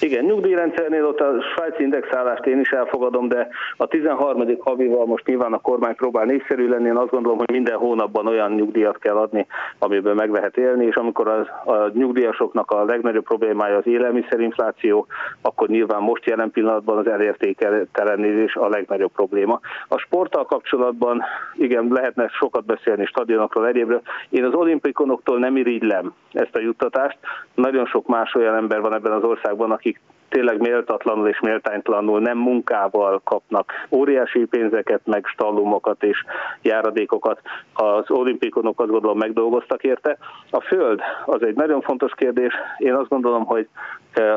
Igen, nyugdíjrendszernél ott a svájci indexálást én is elfogadom, de a 13. havival most nyilván a kormány próbál népszerű lenni, én azt gondolom, hogy minden hónapban olyan nyugdíjat kell adni, amiből meg lehet élni, és amikor a, a nyugdíjasoknak a legnagyobb problémája az élelmiszerinfláció, akkor nyilván most jelen pillanatban az elértékelenedés a legnagyobb probléma. A sporttal kapcsolatban igen, lehetne sokat beszélni stadionokról, egyébről. Én az olimpikonoktól nem irigylem ezt a juttatást. Nagyon sok más olyan ember van ebben az országban, aki tényleg méltatlanul és méltánytalanul nem munkával kapnak óriási pénzeket, meg stallumokat és járadékokat. Az olimpikonok azt gondolom megdolgoztak érte. A föld az egy nagyon fontos kérdés. Én azt gondolom, hogy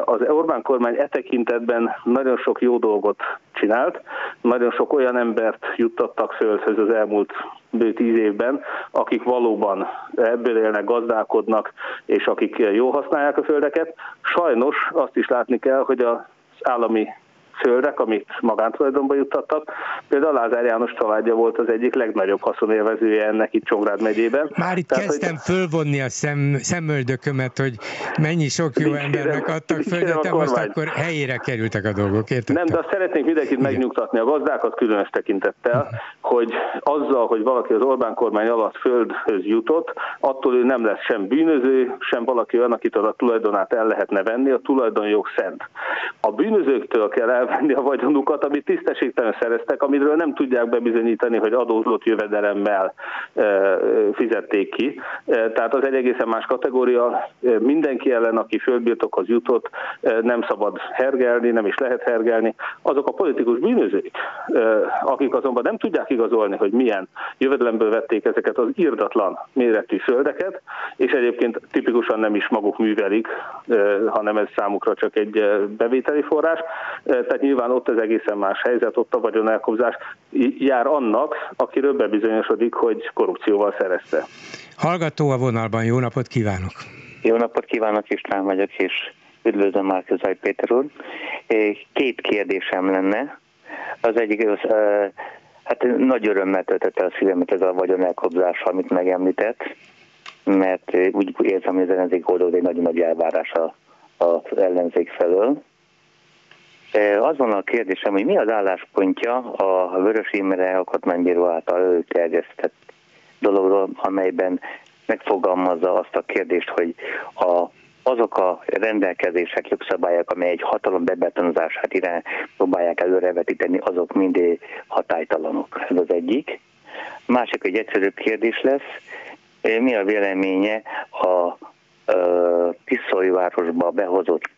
az Orbán kormány e tekintetben nagyon sok jó dolgot csinált, nagyon sok olyan embert juttattak földhöz az elmúlt bő tíz évben, akik valóban ebből élnek, gazdálkodnak, és akik jól használják a földeket. Sajnos azt is látni kell, hogy az állami földek, amit magántulajdonba juttattak. Például Lázár János családja volt az egyik legnagyobb haszonélvezője ennek itt Csongrád megyében. Már itt Tehát, kezdtem hogy... fölvonni a szem, szemöldökömet, hogy mennyi sok jó embernek adtak földet, de most akkor helyére kerültek a dolgok, érted? Nem, de azt szeretnénk mindenkit Igen. megnyugtatni, a gazdákat különös tekintettel, hogy azzal, hogy valaki az Orbán kormány alatt földhöz jutott, attól ő nem lesz sem bűnöző, sem valaki olyan, akitől a tulajdonát el lehetne venni, a tulajdonjog szent. A bűnözőktől kell el elvenni a vagyonukat, amit tisztességtelen szereztek, amiről nem tudják bebizonyítani, hogy adózott jövedelemmel fizették ki. Tehát az egy egészen más kategória. Mindenki ellen, aki földbirtokhoz jutott, nem szabad hergelni, nem is lehet hergelni. Azok a politikus bűnözők, akik azonban nem tudják igazolni, hogy milyen jövedelemből vették ezeket az irdatlan méretű földeket, és egyébként tipikusan nem is maguk művelik, hanem ez számukra csak egy bevételi forrás. Tehát nyilván ott az egészen más helyzet, ott a vagyonelkobzás jár annak, akiről bebizonyosodik, hogy korrupcióval szerezte. Hallgató a vonalban, jó napot kívánok! Jó napot kívánok, István vagyok, és üdvözlöm már Közaj Péter úr. Két kérdésem lenne. Az egyik, az, hát nagy örömmel töltött el a szívemet ez a vagyonelkobzás, amit megemlített, mert úgy érzem, hogy az ellenzék oldalon egy nagyon nagy elvárás az ellenzék felől. Az van a kérdésem, hogy mi az álláspontja a Vörös Imre alkotmánybíró által előterjesztett dologról, amelyben megfogalmazza azt a kérdést, hogy a, azok a rendelkezések, jogszabályok, amely egy hatalom bebetonozását irány próbálják előrevetíteni, azok mindig hatálytalanok. Ez az egyik. Másik egy egyszerűbb kérdés lesz, mi a véleménye a, a Tiszói behozott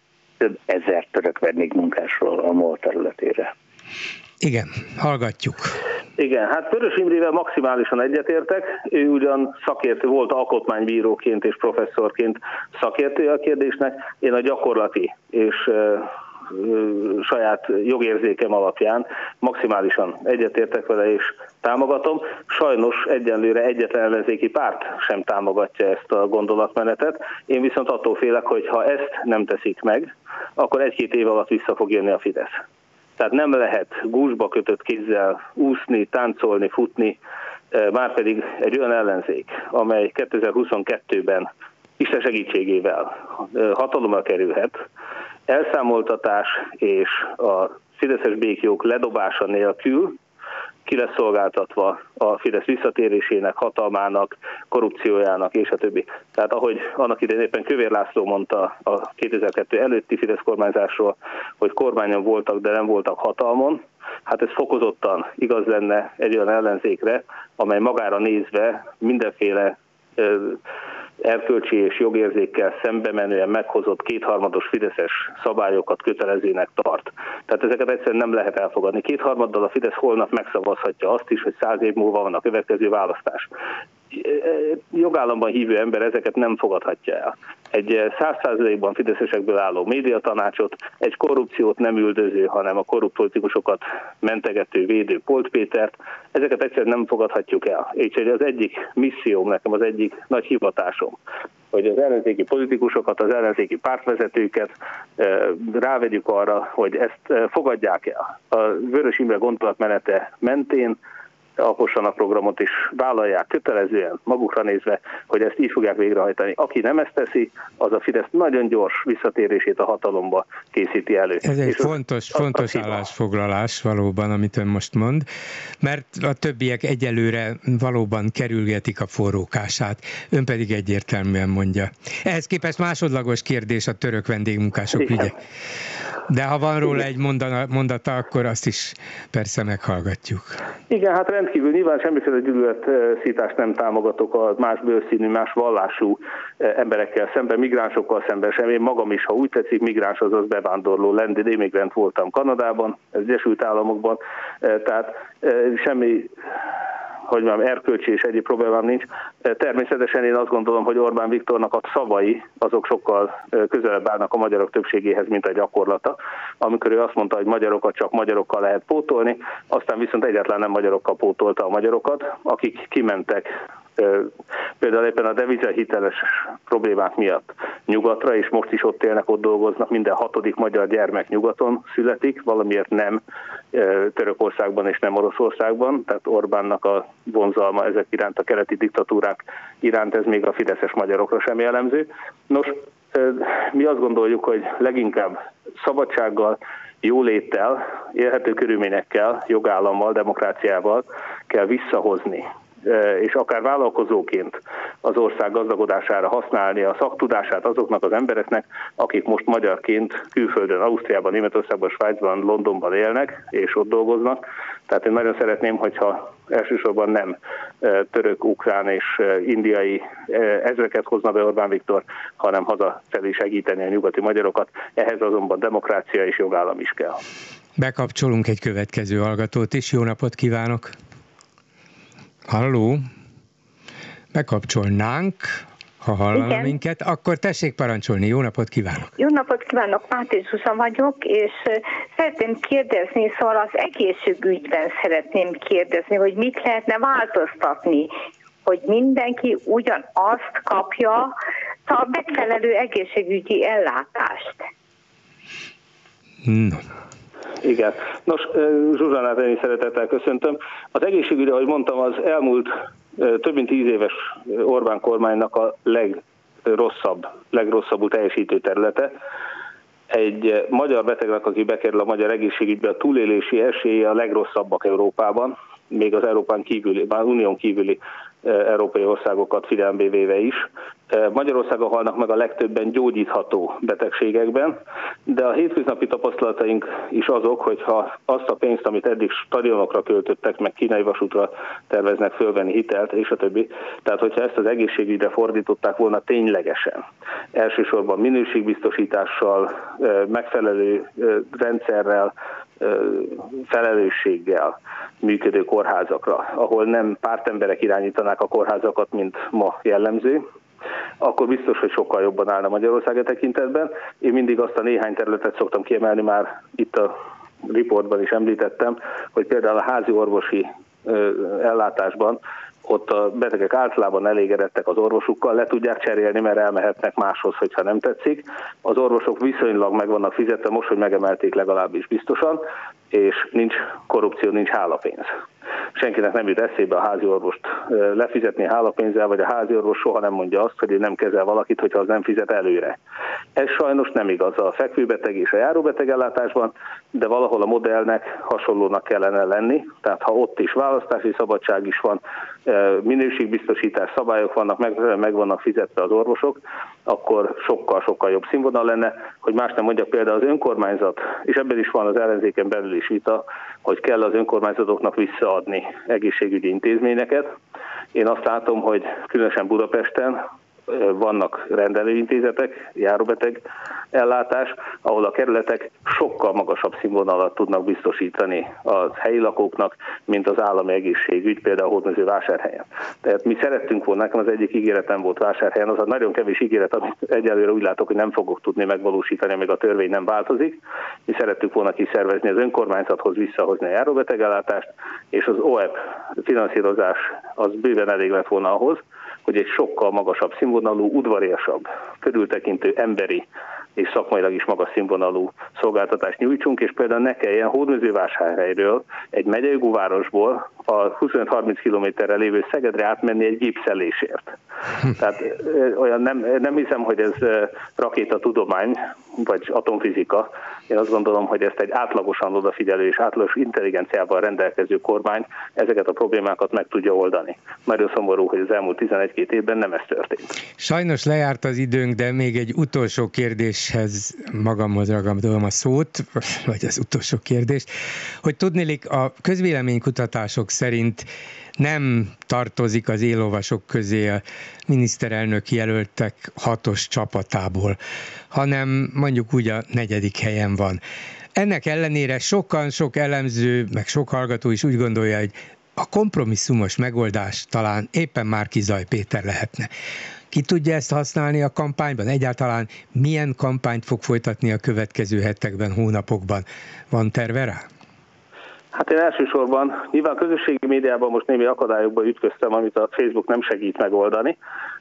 több ezer török vendég munkásról a MOL területére. Igen, hallgatjuk. Igen, hát Pörös Imrével maximálisan egyetértek. Ő ugyan szakértő volt alkotmánybíróként és professzorként szakértője a kérdésnek. Én a gyakorlati és saját jogérzékem alapján maximálisan egyetértek vele és támogatom. Sajnos egyenlőre egyetlen ellenzéki párt sem támogatja ezt a gondolatmenetet. Én viszont attól félek, hogy ha ezt nem teszik meg, akkor egy-két év alatt vissza fog jönni a Fidesz. Tehát nem lehet gúzsba kötött kézzel úszni, táncolni, futni, már pedig egy olyan ellenzék, amely 2022-ben Isten segítségével hatalomra kerülhet, elszámoltatás és a fideszes békjók ledobása nélkül ki lesz szolgáltatva a Fidesz visszatérésének, hatalmának, korrupciójának és a többi. Tehát ahogy annak idején éppen Kövér László mondta a 2002 előtti Fidesz kormányzásról, hogy kormányon voltak, de nem voltak hatalmon, hát ez fokozottan igaz lenne egy olyan ellenzékre, amely magára nézve mindenféle erkölcsi és jogérzékkel szembe menően meghozott kétharmados fideszes szabályokat kötelezőnek tart. Tehát ezeket egyszerűen nem lehet elfogadni. Kétharmaddal a Fidesz holnap megszavazhatja azt is, hogy száz év múlva van a következő választás jogállamban hívő ember ezeket nem fogadhatja el. Egy százszázalékban fideszesekből álló médiatanácsot, egy korrupciót nem üldöző, hanem a korrupt politikusokat mentegető, védő Polt Pétert, ezeket egyszerűen nem fogadhatjuk el. És az egyik misszióm, nekem az egyik nagy hivatásom, hogy az ellenzéki politikusokat, az ellenzéki pártvezetőket rávegyük arra, hogy ezt fogadják el. A Vörös Imre gondolatmenete mentén a programot, és vállalják kötelezően magukra nézve, hogy ezt így fogják végrehajtani. Aki nem ezt teszi, az a Fidesz nagyon gyors visszatérését a hatalomba készíti elő. Ez egy és fontos, az, fontos az állásfoglalás valóban, amit ön most mond, mert a többiek egyelőre valóban kerülgetik a forrókását, ön pedig egyértelműen mondja. Ehhez képest másodlagos kérdés a török vendégmunkások Igen. ügye. De ha van róla egy mondata, akkor azt is persze meghallgatjuk. Igen, hát rendkívül nyilván semmiféle gyűlöletszítást nem támogatok a más bőrszínű, más vallású eh, emberekkel szemben, migránsokkal szemben sem. Én magam is, ha úgy tetszik, migráns, azaz bevándorló lendid, immigrant voltam Kanadában, az Egyesült Államokban, eh, tehát eh, semmi hogy mondjam, erkölcsi és egyéb problémám nincs. Természetesen én azt gondolom, hogy Orbán Viktornak a szavai azok sokkal közelebb állnak a magyarok többségéhez, mint a gyakorlata. Amikor ő azt mondta, hogy magyarokat csak magyarokkal lehet pótolni, aztán viszont egyáltalán nem magyarokkal pótolta a magyarokat, akik kimentek például éppen a devizahiteles problémák miatt nyugatra, és most is ott élnek, ott dolgoznak, minden hatodik magyar gyermek nyugaton születik, valamiért nem Törökországban és nem Oroszországban, tehát Orbánnak a vonzalma ezek iránt, a keleti diktatúrák iránt, ez még a fideszes magyarokra sem jellemző. Nos, mi azt gondoljuk, hogy leginkább szabadsággal, jóléttel, élhető körülményekkel, jogállammal, demokráciával kell visszahozni és akár vállalkozóként az ország gazdagodására használni a szaktudását azoknak az embereknek, akik most magyarként külföldön, Ausztriában, Németországban, Svájcban, Londonban élnek, és ott dolgoznak. Tehát én nagyon szeretném, hogyha elsősorban nem török, ukrán és indiai ezreket hozna be Orbán Viktor, hanem hazafelé segíteni a nyugati magyarokat. Ehhez azonban demokrácia és jogállam is kell. Bekapcsolunk egy következő hallgatót is. Jó napot kívánok! Halló? Bekapcsolnánk, ha hallana Igen. minket, akkor tessék parancsolni. Jó napot kívánok! Jó napot kívánok, Máté Zsuzsa vagyok, és szeretném kérdezni, szóval az egészségügyben szeretném kérdezni, hogy mit lehetne változtatni, hogy mindenki ugyanazt kapja a megfelelő egészségügyi ellátást. No. Igen. Nos, Zsuzsánát én is szeretettel köszöntöm. Az egészségügy, ahogy mondtam, az elmúlt több mint tíz éves Orbán kormánynak a legrosszabb, legrosszabbul teljesítő területe. Egy magyar betegnek, aki bekerül a magyar egészségügybe, a túlélési esélye a legrosszabbak Európában, még az Európán kívüli, már Unión kívüli európai országokat figyelembe véve is. Magyarországon halnak meg a legtöbben gyógyítható betegségekben, de a hétköznapi tapasztalataink is azok, hogy ha azt a pénzt, amit eddig stadionokra költöttek, meg kínai vasútra terveznek fölvenni hitelt, és a többi, tehát hogyha ezt az egészségügyre fordították volna ténylegesen, elsősorban minőségbiztosítással, megfelelő rendszerrel, felelősséggel működő kórházakra, ahol nem pártemberek irányítanák a kórházakat, mint ma jellemző, akkor biztos, hogy sokkal jobban állna Magyarország a tekintetben. Én mindig azt a néhány területet szoktam kiemelni, már itt a riportban is említettem, hogy például a házi orvosi ellátásban ott a betegek általában elégedettek az orvosukkal, le tudják cserélni, mert elmehetnek máshoz, hogyha nem tetszik. Az orvosok viszonylag meg vannak fizetve, most, hogy megemelték legalábbis biztosan, és nincs korrupció, nincs hálapénz. Senkinek nem jut eszébe a házi orvost lefizetni hálapénzzel, vagy a házi orvos soha nem mondja azt, hogy ő nem kezel valakit, hogyha az nem fizet előre. Ez sajnos nem igaz a fekvőbeteg és a járóbeteg ellátásban, de valahol a modellnek hasonlónak kellene lenni, tehát ha ott is választási szabadság is van, minőségbiztosítás szabályok vannak, meg, meg vannak fizetve az orvosok, akkor sokkal-sokkal jobb színvonal lenne, hogy más nem mondjak például az önkormányzat, és ebben is van az ellenzéken belül is vita, hogy kell az önkormányzatoknak visszaadni egészségügyi intézményeket. Én azt látom, hogy különösen Budapesten vannak rendelőintézetek, járóbeteg ellátás, ahol a kerületek sokkal magasabb színvonalat tudnak biztosítani a helyi lakóknak, mint az állami egészségügy, például Hódmező vásárhelyen. Tehát mi szerettünk volna, nekem az egyik ígéretem volt vásárhelyen, az a nagyon kevés ígéret, amit egyelőre úgy látok, hogy nem fogok tudni megvalósítani, amíg a törvény nem változik. Mi szerettük volna kiszervezni az önkormányzathoz visszahozni a járóbetegellátást, és az OEP finanszírozás az bőven elég lett volna ahhoz, hogy egy sokkal magasabb színvonalú, udvariasabb, körültekintő emberi és szakmailag is magas színvonalú szolgáltatást nyújtsunk, és például ne kelljen Hódműzővásárhelyről, egy megyei városból a 25-30 kilométerre lévő Szegedre átmenni egy gipszelésért. Tehát olyan nem, nem hiszem, hogy ez rakétatudomány, vagy atomfizika. Én azt gondolom, hogy ezt egy átlagosan odafigyelő és átlagos intelligenciával rendelkező kormány ezeket a problémákat meg tudja oldani. Nagyon szomorú, hogy az elmúlt 11-2 évben nem ez történt. Sajnos lejárt az időnk, de még egy utolsó kérdéshez magamhoz ragadom a szót, vagy az utolsó kérdést, hogy tudnélik a közvéleménykutatások szerint nem tartozik az élolvasok közé a miniszterelnök jelöltek hatos csapatából, hanem mondjuk úgy a negyedik helyen van. Ennek ellenére sokan, sok elemző, meg sok hallgató is úgy gondolja, hogy a kompromisszumos megoldás talán éppen már Kizaj Péter lehetne. Ki tudja ezt használni a kampányban? Egyáltalán milyen kampányt fog folytatni a következő hetekben, hónapokban? Van terve rá? Hát én elsősorban nyilván közösségi médiában most némi akadályokba ütköztem, amit a Facebook nem segít megoldani,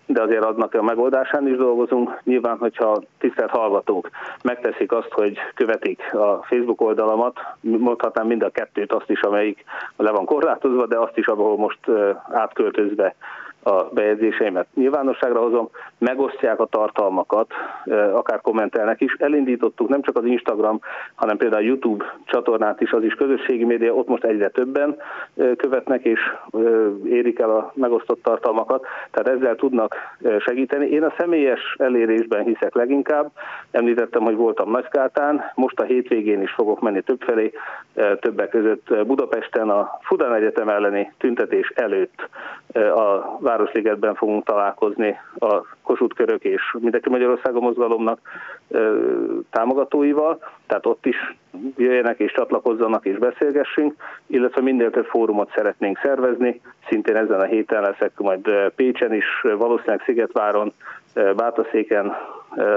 de azért adnak a megoldásán is dolgozunk. Nyilván, hogyha tisztelt hallgatók megteszik azt, hogy követik a Facebook oldalamat, mondhatnám mind a kettőt, azt is, amelyik le van korlátozva, de azt is, ahol most átköltözve a bejegyzéseimet nyilvánosságra hozom, megosztják a tartalmakat, akár kommentelnek is. Elindítottuk nem csak az Instagram, hanem például a YouTube csatornát is, az is közösségi média, ott most egyre többen követnek és érik el a megosztott tartalmakat, tehát ezzel tudnak segíteni. Én a személyes elérésben hiszek leginkább. Említettem, hogy voltam Nagykátán, most a hétvégén is fogok menni többfelé, többek között Budapesten a Fudán Egyetem elleni tüntetés előtt a Városligetben fogunk találkozni a Kossuth Körök és Mindenki Magyarországon mozgalomnak támogatóival, tehát ott is jöjjenek és csatlakozzanak és beszélgessünk, illetve minél több fórumot szeretnénk szervezni, szintén ezen a héten leszek majd Pécsen is, valószínűleg Szigetváron, Bátaszéken,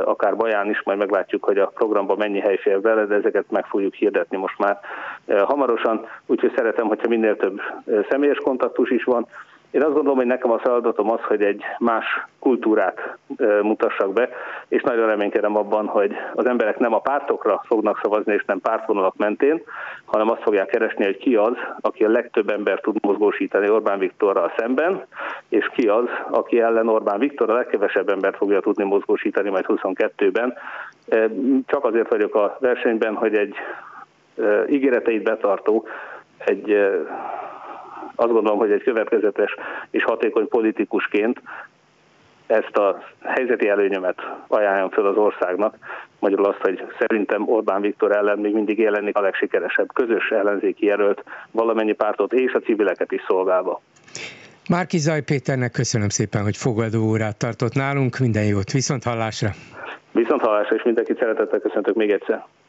akár Baján is, majd meglátjuk, hogy a programban mennyi hely fér bele, de ezeket meg fogjuk hirdetni most már hamarosan, úgyhogy szeretem, hogyha minél több személyes kontaktus is van, én azt gondolom, hogy nekem a feladatom az, hogy egy más kultúrát mutassak be, és nagyon reménykedem abban, hogy az emberek nem a pártokra fognak szavazni, és nem pártvonalak mentén, hanem azt fogják keresni, hogy ki az, aki a legtöbb ember tud mozgósítani Orbán Viktorral szemben, és ki az, aki ellen Orbán Viktor a legkevesebb embert fogja tudni mozgósítani majd 22-ben. Csak azért vagyok a versenyben, hogy egy ígéreteit betartó, egy azt gondolom, hogy egy következetes és hatékony politikusként ezt a helyzeti előnyömet ajánlom fel az országnak, magyarul azt, hogy szerintem Orbán Viktor ellen még mindig jelenik a legsikeresebb közös ellenzéki jelölt valamennyi pártot és a civileket is szolgálva. Márki Zaj Péternek köszönöm szépen, hogy fogadó órát tartott nálunk, minden jót, viszont hallásra! Viszont hallásra, és mindenkit szeretettel köszöntök még egyszer!